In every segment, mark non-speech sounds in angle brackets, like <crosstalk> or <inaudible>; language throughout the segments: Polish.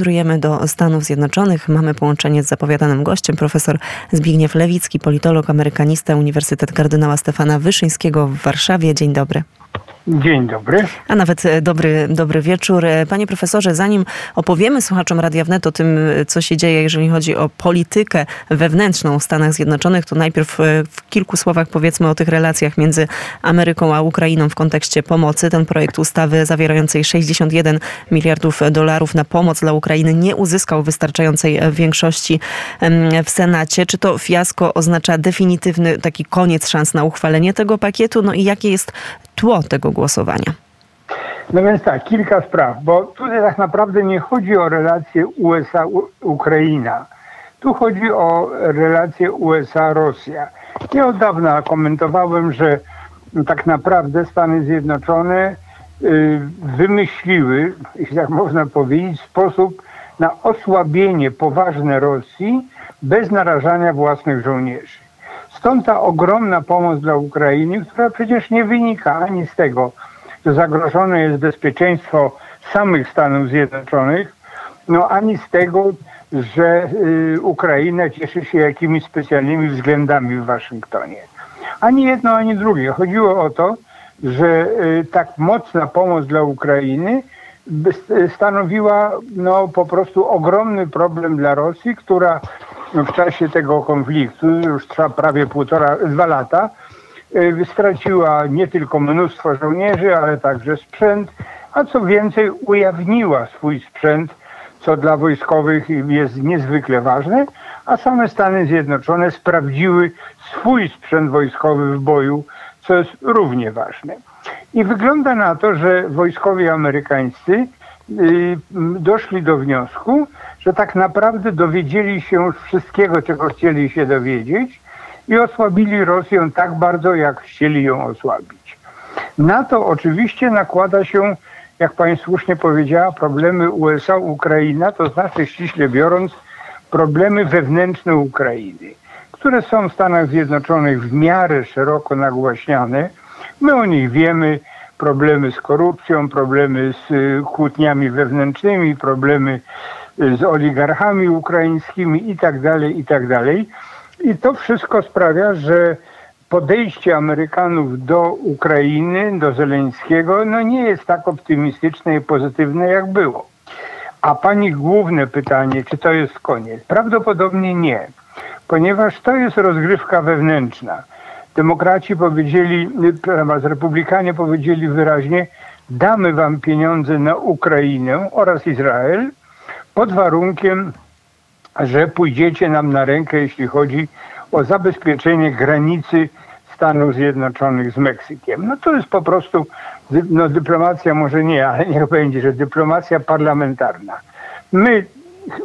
Wędrujemy do Stanów Zjednoczonych. Mamy połączenie z zapowiadanym gościem, profesor Zbigniew Lewicki, politolog, amerykanista, Uniwersytet Kardynała Stefana Wyszyńskiego w Warszawie. Dzień dobry. Dzień dobry. A nawet e, dobry, dobry wieczór. E, panie profesorze, zanim opowiemy słuchaczom Radia Wnet o tym, e, co się dzieje, jeżeli chodzi o politykę wewnętrzną w Stanach Zjednoczonych, to najpierw w kilku słowach powiedzmy o tych relacjach między Ameryką a Ukrainą w kontekście pomocy. Ten projekt ustawy zawierającej 61 miliardów dolarów na pomoc dla Ukrainy nie uzyskał wystarczającej większości w Senacie. Czy to fiasko oznacza definitywny taki koniec szans na uchwalenie tego pakietu? No i jakie jest tło tego głosowania? No więc tak, kilka spraw, bo tutaj tak naprawdę nie chodzi o relacje USA-Ukraina. Tu chodzi o relacje USA-Rosja. Ja od dawna komentowałem, że tak naprawdę Stany Zjednoczone y, wymyśliły, jeśli tak można powiedzieć, sposób na osłabienie poważne Rosji bez narażania własnych żołnierzy. Stąd ta ogromna pomoc dla Ukrainy, która przecież nie wynika ani z tego, że zagrożone jest bezpieczeństwo samych Stanów Zjednoczonych, no ani z tego, że y, Ukraina cieszy się jakimiś specjalnymi względami w Waszyngtonie. Ani jedno, ani drugie. Chodziło o to, że y, tak mocna pomoc dla Ukrainy stanowiła no, po prostu ogromny problem dla Rosji, która w czasie tego konfliktu, już trwa prawie półtora, dwa lata, y, straciła nie tylko mnóstwo żołnierzy, ale także sprzęt, a co więcej ujawniła swój sprzęt, co dla wojskowych jest niezwykle ważne, a same Stany Zjednoczone sprawdziły swój sprzęt wojskowy w boju, co jest równie ważne. I wygląda na to, że wojskowie amerykańscy y, doszli do wniosku, że tak naprawdę dowiedzieli się już wszystkiego, czego chcieli się dowiedzieć i osłabili Rosję tak bardzo, jak chcieli ją osłabić. Na to oczywiście nakłada się, jak pani słusznie powiedziała, problemy USA-Ukraina, to znaczy ściśle biorąc problemy wewnętrzne Ukrainy, które są w Stanach Zjednoczonych w miarę szeroko nagłaśniane. My o nich wiemy, problemy z korupcją, problemy z y, kłótniami wewnętrznymi, problemy z oligarchami ukraińskimi i tak dalej, i tak dalej. I to wszystko sprawia, że podejście Amerykanów do Ukrainy, do Zeleńskiego, no nie jest tak optymistyczne i pozytywne, jak było. A pani główne pytanie, czy to jest koniec? Prawdopodobnie nie, ponieważ to jest rozgrywka wewnętrzna. Demokraci powiedzieli, republikanie powiedzieli wyraźnie, damy wam pieniądze na Ukrainę oraz Izrael, pod warunkiem, że pójdziecie nam na rękę, jeśli chodzi o zabezpieczenie granicy Stanów Zjednoczonych z Meksykiem. No to jest po prostu, no dyplomacja może nie, ale niech będzie, że dyplomacja parlamentarna. My,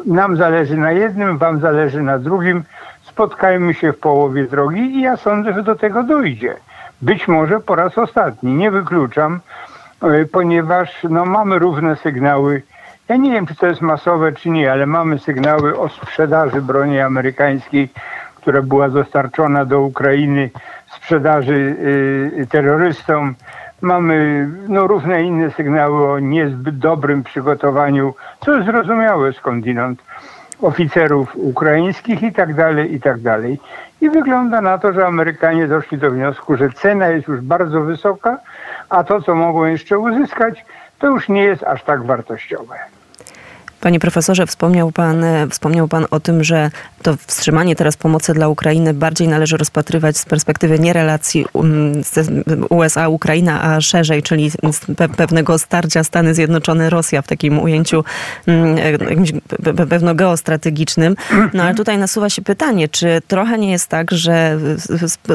nam zależy na jednym, wam zależy na drugim, spotkajmy się w połowie drogi i ja sądzę, że do tego dojdzie. Być może po raz ostatni, nie wykluczam, e, ponieważ no, mamy równe sygnały ja nie wiem, czy to jest masowe, czy nie, ale mamy sygnały o sprzedaży broni amerykańskiej, która była dostarczona do Ukrainy, sprzedaży y, terrorystom. Mamy no, różne inne sygnały o niezbyt dobrym przygotowaniu, co jest zrozumiałe skądinąd, oficerów ukraińskich i tak dalej, i tak dalej. I wygląda na to, że Amerykanie doszli do wniosku, że cena jest już bardzo wysoka, a to, co mogą jeszcze uzyskać, to już nie jest aż tak wartościowe. Panie profesorze, wspomniał pan, e, wspomniał pan o tym, że to wstrzymanie teraz pomocy dla Ukrainy bardziej należy rozpatrywać z perspektywy nie relacji um, USA-Ukraina, a szerzej, czyli pewnego starcia Stany Zjednoczone-Rosja w takim ujęciu mm, e, pewno geostrategicznym. No ale tutaj nasuwa się pytanie, czy trochę nie jest tak, że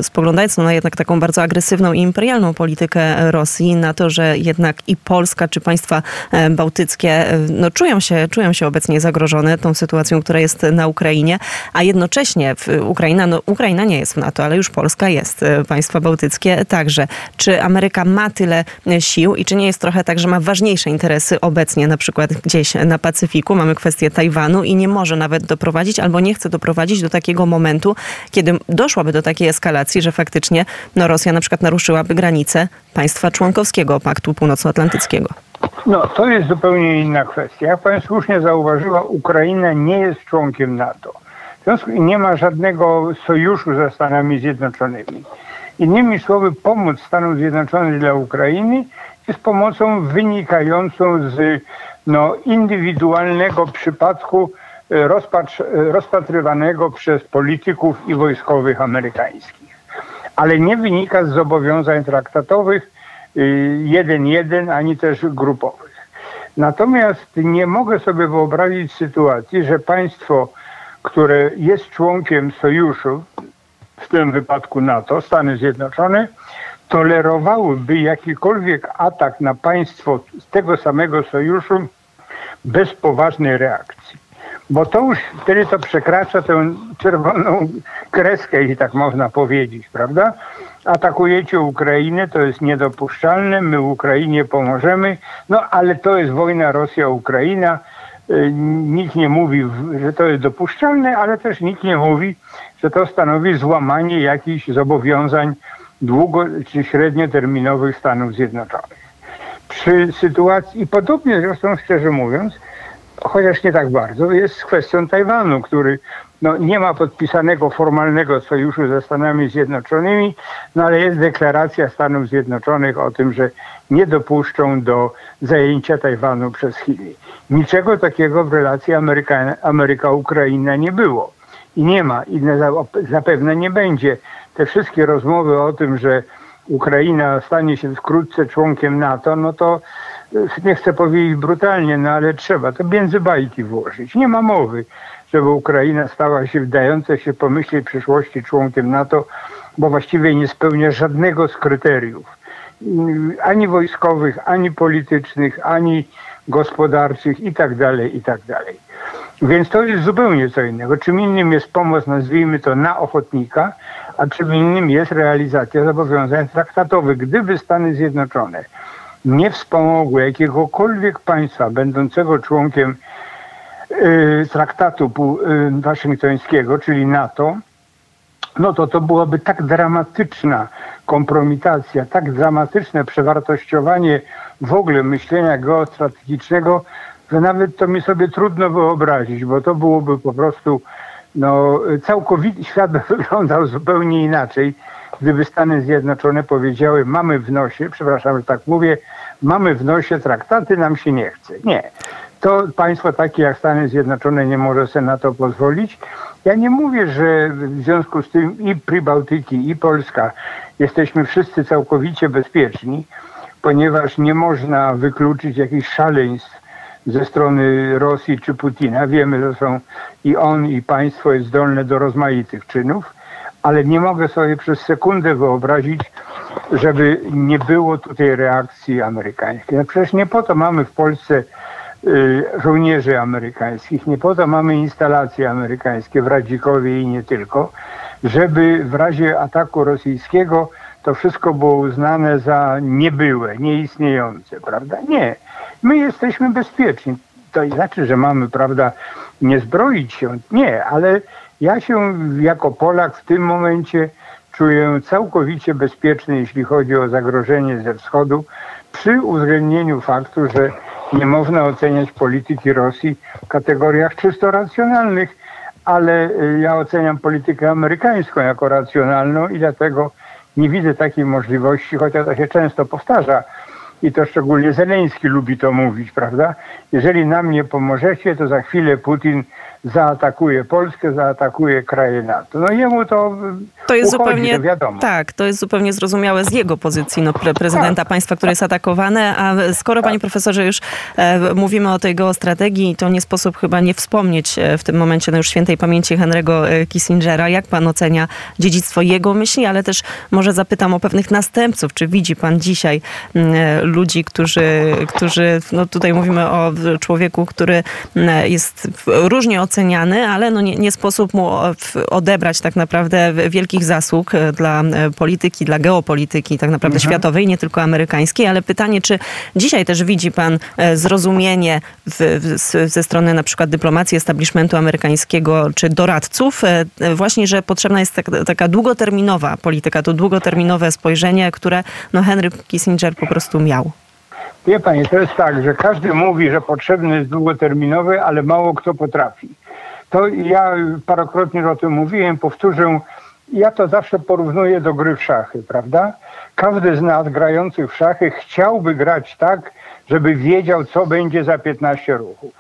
spoglądając na jednak taką bardzo agresywną i imperialną politykę Rosji, na to, że jednak i Polska, czy państwa e, bałtyckie no, czują się, czują czują się obecnie zagrożone tą sytuacją, która jest na Ukrainie, a jednocześnie Ukraina, no, Ukraina nie jest w NATO, ale już Polska jest, e, państwa bałtyckie także. Czy Ameryka ma tyle e, sił i czy nie jest trochę tak, że ma ważniejsze interesy obecnie, na przykład gdzieś na Pacyfiku, mamy kwestię Tajwanu i nie może nawet doprowadzić albo nie chce doprowadzić do takiego momentu, kiedy doszłaby do takiej eskalacji, że faktycznie no, Rosja na przykład naruszyłaby granice państwa członkowskiego Paktu Północnoatlantyckiego. No, to jest zupełnie inna kwestia. Jak Pani słusznie zauważyła, Ukraina nie jest członkiem NATO. W związku nie ma żadnego sojuszu ze Stanami Zjednoczonymi. Innymi słowy, pomoc Stanów Zjednoczonych dla Ukrainy jest pomocą wynikającą z no, indywidualnego przypadku e, rozpatr e, rozpatrywanego przez polityków i wojskowych amerykańskich. Ale nie wynika z zobowiązań traktatowych 1-1, y, ani też grupowych. Natomiast nie mogę sobie wyobrazić sytuacji, że państwo, które jest członkiem sojuszu, w tym wypadku NATO, Stany Zjednoczone, tolerowałyby jakikolwiek atak na państwo z tego samego sojuszu bez poważnej reakcji. Bo to już wtedy to przekracza tę czerwoną kreskę, jeśli tak można powiedzieć, prawda? Atakujecie Ukrainę, to jest niedopuszczalne, my Ukrainie pomożemy, no ale to jest wojna Rosja-Ukraina. Y, nikt nie mówi, że to jest dopuszczalne, ale też nikt nie mówi, że to stanowi złamanie jakichś zobowiązań długo czy średnioterminowych Stanów Zjednoczonych. Przy sytuacji, i podobnie zresztą szczerze mówiąc, chociaż nie tak bardzo, jest kwestią Tajwanu, który no, nie ma podpisanego formalnego sojuszu ze Stanami Zjednoczonymi, no ale jest deklaracja Stanów Zjednoczonych o tym, że nie dopuszczą do zajęcia Tajwanu przez Chiny. Niczego takiego w relacji Ameryka-Ukraina nie było i nie ma i zapewne nie będzie. Te wszystkie rozmowy o tym, że Ukraina stanie się wkrótce członkiem NATO, no to nie chcę powiedzieć brutalnie, no ale trzeba to między bajki włożyć. Nie ma mowy, żeby Ukraina stała się wdająca się pomyśleć przyszłości członkiem NATO, bo właściwie nie spełnia żadnego z kryteriów. Ani wojskowych, ani politycznych, ani gospodarczych i tak dalej, i tak dalej. Więc to jest zupełnie co innego. Czym innym jest pomoc, nazwijmy to, na ochotnika, a czym innym jest realizacja zobowiązań traktatowych. Gdyby Stany Zjednoczone nie wspomogły jakiegokolwiek państwa będącego członkiem y, traktatu y, waszyngtońskiego, czyli NATO, no to to byłoby tak dramatyczna kompromitacja, tak dramatyczne przewartościowanie w ogóle myślenia geostrategicznego, że nawet to mi sobie trudno wyobrazić, bo to byłoby po prostu no, całkowicie świat <laughs> wyglądał zupełnie inaczej, gdyby Stany Zjednoczone powiedziały, mamy w nosie, przepraszam, że tak mówię, mamy w nosie traktaty, nam się nie chce. Nie. To państwo takie jak Stany Zjednoczone nie może sobie na to pozwolić. Ja nie mówię, że w związku z tym i Pribałtyki, i Polska jesteśmy wszyscy całkowicie bezpieczni, ponieważ nie można wykluczyć jakichś szaleństw ze strony Rosji czy Putina. Wiemy, że są i on, i państwo jest zdolne do rozmaitych czynów, ale nie mogę sobie przez sekundę wyobrazić, żeby nie było tutaj reakcji amerykańskiej. No przecież nie po to mamy w Polsce y, żołnierzy amerykańskich, nie po to mamy instalacje amerykańskie w Radzikowie i nie tylko, żeby w razie ataku rosyjskiego to wszystko było uznane za niebyłe, nieistniejące, prawda? Nie. My jesteśmy bezpieczni. To znaczy, że mamy, prawda, nie zbroić się. Nie, ale ja się jako Polak w tym momencie czuję całkowicie bezpieczny, jeśli chodzi o zagrożenie ze wschodu, przy uwzględnieniu faktu, że nie można oceniać polityki Rosji w kategoriach czysto racjonalnych, ale y, ja oceniam politykę amerykańską jako racjonalną i dlatego nie widzę takiej możliwości, chociaż to się często powtarza, i to szczególnie Zeleński lubi to mówić, prawda? Jeżeli nam nie pomożecie, to za chwilę Putin zaatakuje Polskę, zaatakuje kraje NATO. No jemu to to jest uchodzi, zupełnie to wiadomo. Tak, to jest zupełnie zrozumiałe z jego pozycji, no, pre prezydenta tak. państwa, które jest atakowane, a skoro tak. panie profesorze już e, mówimy o tej geostrategii, to nie sposób chyba nie wspomnieć e, w tym momencie no już świętej pamięci Henry'ego e, Kissingera. Jak pan ocenia dziedzictwo jego myśli, ale też może zapytam o pewnych następców. Czy widzi pan dzisiaj e, ludzi, którzy, którzy no tutaj mówimy o człowieku, który jest różnie oceniany, ale no nie, nie sposób mu odebrać tak naprawdę wielkich zasług e, dla e, polityki, dla geopolityki tak naprawdę mhm. światowej, nie tylko amerykańskiej, ale pytanie, czy dzisiaj też widzi pan e, zrozumienie w, w, ze strony na przykład dyplomacji establishmentu amerykańskiego, czy doradców, właśnie, że potrzebna jest taka, taka długoterminowa polityka, to długoterminowe spojrzenie, które no Henry Kissinger po prostu miał. Wie pani, to jest tak, że każdy mówi, że potrzebny jest długoterminowy, ale mało kto potrafi. To ja parokrotnie o tym mówiłem, powtórzę, ja to zawsze porównuję do gry w szachy, prawda? Każdy z nas grających w szachy chciałby grać tak, żeby wiedział, co będzie za 15 ruchów.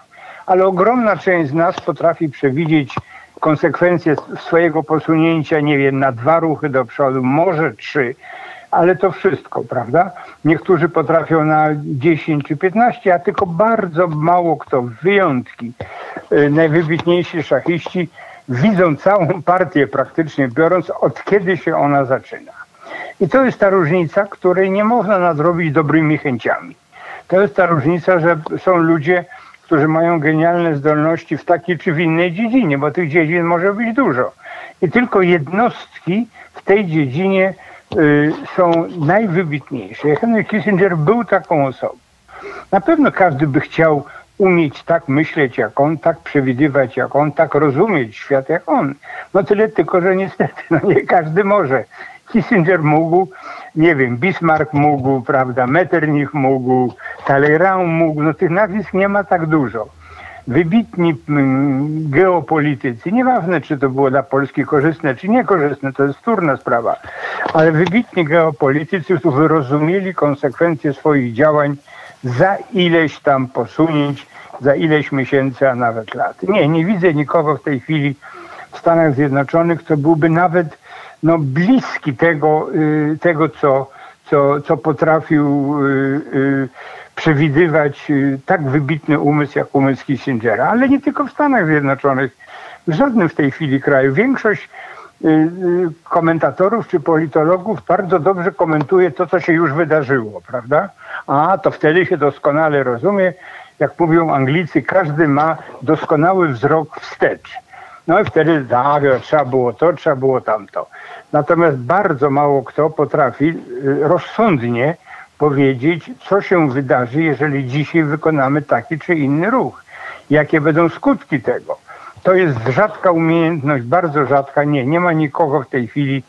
Ale ogromna część z nas potrafi przewidzieć konsekwencje swojego posunięcia, nie wiem, na dwa ruchy do przodu, może trzy, ale to wszystko, prawda? Niektórzy potrafią na 10 czy 15, a tylko bardzo mało kto, wyjątki, y, najwybitniejsi szachiści widzą całą <laughs> partię praktycznie biorąc, od kiedy się ona zaczyna. I to jest ta różnica, której nie można nadrobić dobrymi chęciami. To jest ta różnica, że są ludzie, którzy mają genialne zdolności w takiej czy w innej dziedzinie, bo tych dziedzin może być dużo. I tylko jednostki w tej dziedzinie są najwybitniejsze. Henry Kissinger był taką osobą. Na pewno każdy by chciał umieć tak myśleć jak on, tak przewidywać jak on, tak rozumieć świat jak on. No tyle tylko, że niestety no nie każdy może. Kissinger mógł, nie wiem, Bismarck mógł, prawda, Metternich mógł, Talleyrand mógł, no tych nazwisk nie ma tak dużo. Wybitni mm, geopolitycy, nieważne czy to było dla Polski korzystne czy niekorzystne, to jest wtórna sprawa, ale wybitni geopolitycy wyrozumieli konsekwencje swoich działań za ileś tam posunięć, za ileś miesięcy, a nawet lat. Nie, nie widzę nikogo w tej chwili w Stanach Zjednoczonych, co byłby nawet no, bliski tego, y, tego co, co, co potrafił y, y, przewidywać tak wybitny umysł jak umysł Kissingera, ale nie tylko w Stanach Zjednoczonych, w żadnym w tej chwili kraju. Większość komentatorów czy politologów bardzo dobrze komentuje to, co się już wydarzyło, prawda? A to wtedy się doskonale rozumie. Jak mówią Anglicy, każdy ma doskonały wzrok wstecz. No i wtedy tak, trzeba było to, trzeba było tamto. Natomiast bardzo mało kto potrafi y, rozsądnie powiedzieć, co się wydarzy, jeżeli dzisiaj wykonamy taki czy inny ruch. Jakie będą skutki tego. To jest rzadka umiejętność, bardzo rzadka. Nie, nie ma nikogo w tej chwili,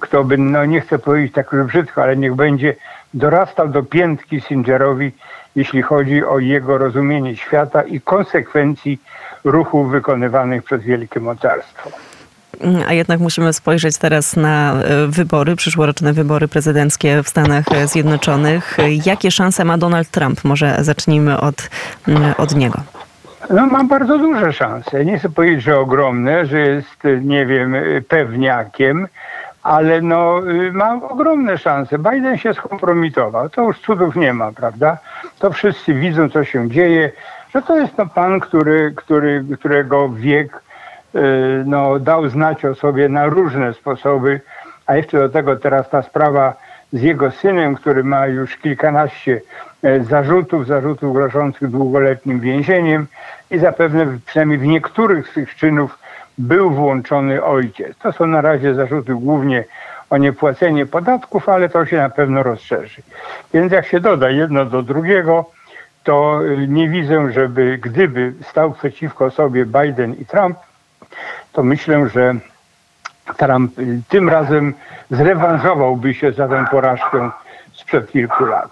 kto by, no nie chcę powiedzieć tak już brzydko, ale niech będzie dorastał do piętki Singerowi, jeśli chodzi o jego rozumienie świata i konsekwencji ruchów wykonywanych przez wielkie mocarstwo. A jednak musimy spojrzeć teraz na e, wybory, przyszłoroczne wybory prezydenckie w Stanach Zjednoczonych. Jakie szanse ma Donald Trump? Może zacznijmy od, od niego. No, ma bardzo duże szanse. Nie chcę powiedzieć, że ogromne, że jest, nie wiem, pewniakiem, ale no, ma ogromne szanse. Biden się skompromitował. To już cudów nie ma, prawda? To wszyscy widzą, co się dzieje że to jest to pan, który, który, którego wiek no, dał znać o sobie na różne sposoby, a jeszcze do tego teraz ta sprawa z jego synem, który ma już kilkanaście e, zarzutów, zarzutów grożących długoletnim więzieniem i zapewne przynajmniej w niektórych z tych czynów był włączony ojciec. To są na razie zarzuty głównie o niepłacenie podatków, ale to się na pewno rozszerzy. Więc jak się doda jedno do drugiego, to nie widzę, żeby gdyby stał przeciwko sobie Biden i Trump, to myślę, że Trump tym razem zrewanżowałby się za tę porażkę sprzed kilku lat.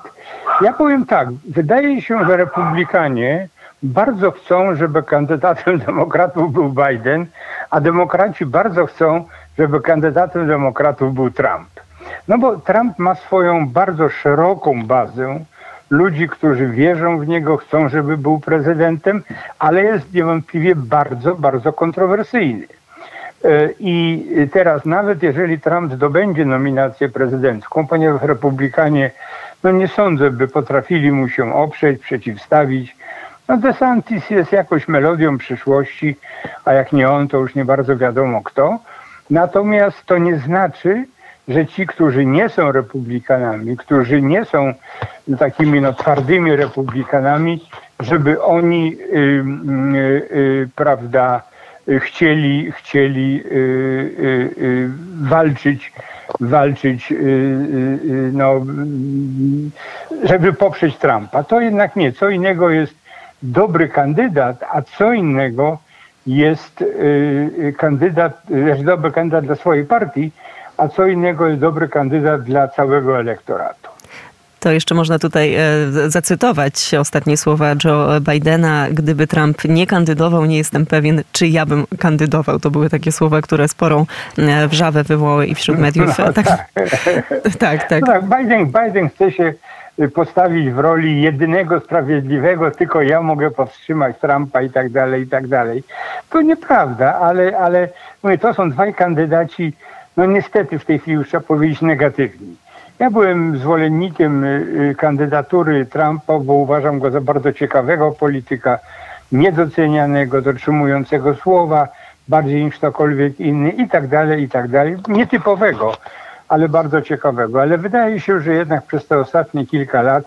Ja powiem tak, wydaje się, że republikanie bardzo chcą, żeby kandydatem <laughs> demokratów był Biden, a demokraci bardzo chcą, żeby kandydatem demokratów był Trump. No bo Trump ma swoją bardzo szeroką bazę, ludzi, którzy wierzą w niego, chcą, żeby był prezydentem, ale jest niewątpliwie bardzo, bardzo kontrowersyjny. E, I teraz nawet jeżeli Trump zdobędzie nominację prezydencką, ponieważ republikanie, no nie sądzę, by potrafili mu się oprzeć, przeciwstawić, no DeSantis jest jakoś melodią przyszłości, a jak nie on, to już nie bardzo wiadomo kto. Natomiast to nie znaczy, że ci, którzy nie są republikanami, którzy nie są takimi no, twardymi republikanami, żeby oni, y, y, y, prawda, chcieli, chcieli y, y, y, walczyć, walczyć, no, żeby poprzeć Trumpa. To jednak nie. Co innego jest dobry kandydat, a co innego jest kandydat, jest dobry kandydat dla swojej partii, a co innego jest dobry kandydat dla całego elektoratu. To jeszcze można tutaj e, zacytować ostatnie słowa Joe Bidena. Gdyby Trump nie kandydował, nie jestem pewien, czy ja bym kandydował. To były takie słowa, które sporą e, wrzawę wywołały i wśród mediów. <laughs> No, tak, <laughs> tak, tak. No tak, Biden, Biden chce się postawić w roli jedynego sprawiedliwego, tylko ja mogę powstrzymać Trumpa i tak dalej, i tak dalej. To nieprawda, ale, ale mówię, to są dwaj kandydaci, no niestety w tej chwili już trzeba powiedzieć negatywni. Ja byłem zwolennikiem y, y, kandydatury Trumpa, bo uważam go za bardzo ciekawego polityka, niedocenianego, dotrzymującego słowa, bardziej niż ktokolwiek inny i tak dalej, i tak dalej. Nietypowego ale bardzo ciekawego. Ale wydaje się, że jednak przez te ostatnie kilka lat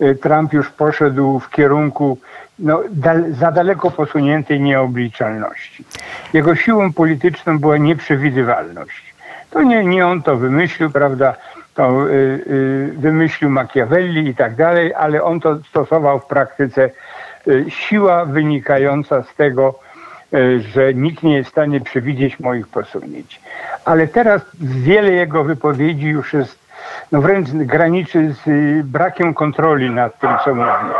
y, Trump już poszedł w kierunku no, dal, za daleko posuniętej nieobliczalności. Jego siłą polityczną była nieprzewidywalność. To nie, nie on to wymyślił, prawda? To y, y, wymyślił Machiavelli i tak dalej, ale on to stosował w praktyce. Y, siła wynikająca z tego, y, że nikt nie jest w stanie przewidzieć moich posunięć ale teraz wiele jego wypowiedzi już jest no wręcz graniczy z y, brakiem kontroli nad tym, co mówi.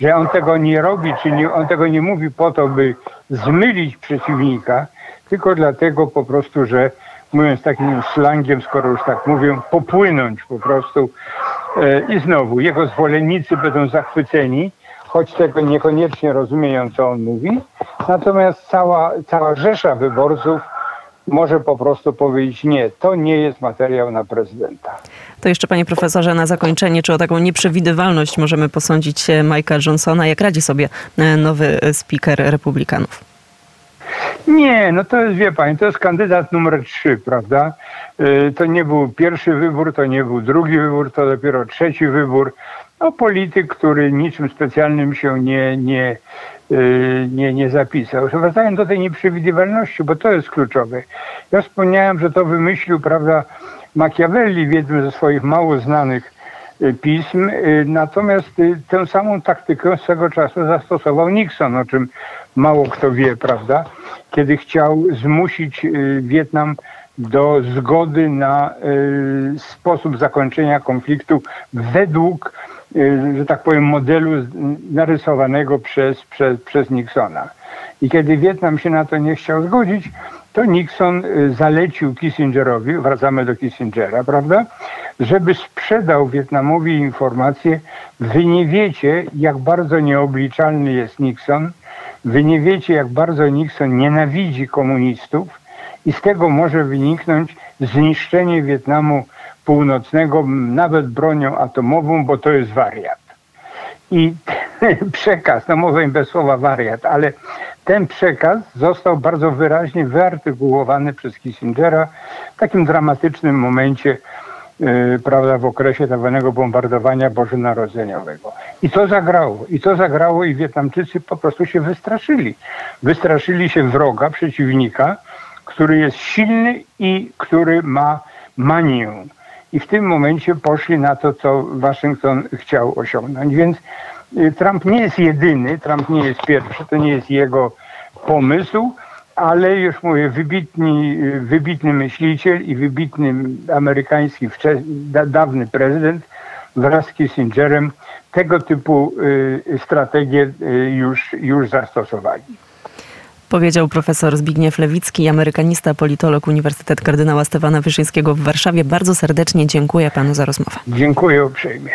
Że on tego nie robi, czy nie, on tego nie mówi po to, by zmylić przeciwnika, tylko dlatego po prostu, że mówiąc takim slangiem, skoro już tak mówię, popłynąć po prostu. E, I znowu, jego zwolennicy będą zachwyceni, choć tego niekoniecznie rozumieją, co on mówi. Natomiast cała, cała rzesza wyborców może po prostu powiedzieć nie, to nie jest materiał na prezydenta. To jeszcze panie profesorze na zakończenie, czy o taką nieprzewidywalność możemy posądzić Mike'a Johnsona? Jak radzi sobie e, nowy speaker republikanów? Nie, no to jest, wie pani, to jest kandydat numer trzy, prawda? E, to nie był pierwszy wybór, to nie był drugi wybór, to dopiero trzeci wybór. No polityk, który niczym specjalnym się nie, nie, Y, nie, nie zapisał. Wracając do tej nieprzewidywalności, bo to jest kluczowe. Ja wspomniałem, że to wymyślił, prawda, Machiavelli w jednym ze swoich mało znanych y, pism, y, natomiast tę samą taktykę swego czasu zastosował Nixon, o czym mało kto wie, prawda, kiedy chciał zmusić Wietnam do zgody na sposób zakończenia konfliktu według Y, że tak powiem, modelu narysowanego przez, przez, przez Nixona. I kiedy Wietnam się na to nie chciał zgodzić, to Nixon y, zalecił Kissingerowi, wracamy do Kissingera, prawda, żeby sprzedał Wietnamowi informację, wy nie wiecie, jak bardzo nieobliczalny jest Nixon, wy nie wiecie, jak bardzo Nixon nienawidzi komunistów. I z tego może wyniknąć zniszczenie Wietnamu Północnego, nawet bronią atomową, bo to jest wariat. I <laughs> przekaz, no mówię bez słowa wariat, ale ten przekaz został bardzo wyraźnie wyartykułowany przez Kissingera w takim dramatycznym momencie, prawda, w okresie tak zwanego bombardowania bożonarodzeniowego. I to zagrało, i to zagrało i Wietnamczycy po prostu się wystraszyli. Wystraszyli się wroga, przeciwnika, który jest silny i który ma manię i w tym momencie poszli na to, co Waszyngton chciał osiągnąć. Więc y, Trump nie jest jedyny, Trump nie jest pierwszy, to nie jest jego pomysł, ale już mówię, wybitni, y, wybitny myśliciel i wybitny amerykański dawny prezydent wraz z Kissingerem tego typu y, strategie już, już zastosowali. Powiedział profesor Zbigniew Lewicki, amerykanista, politolog Uniwersytet Kardynała Stefana Wyszyńskiego w Warszawie. Bardzo serdecznie dziękuję panu za rozmowę. Dziękuję uprzejmie.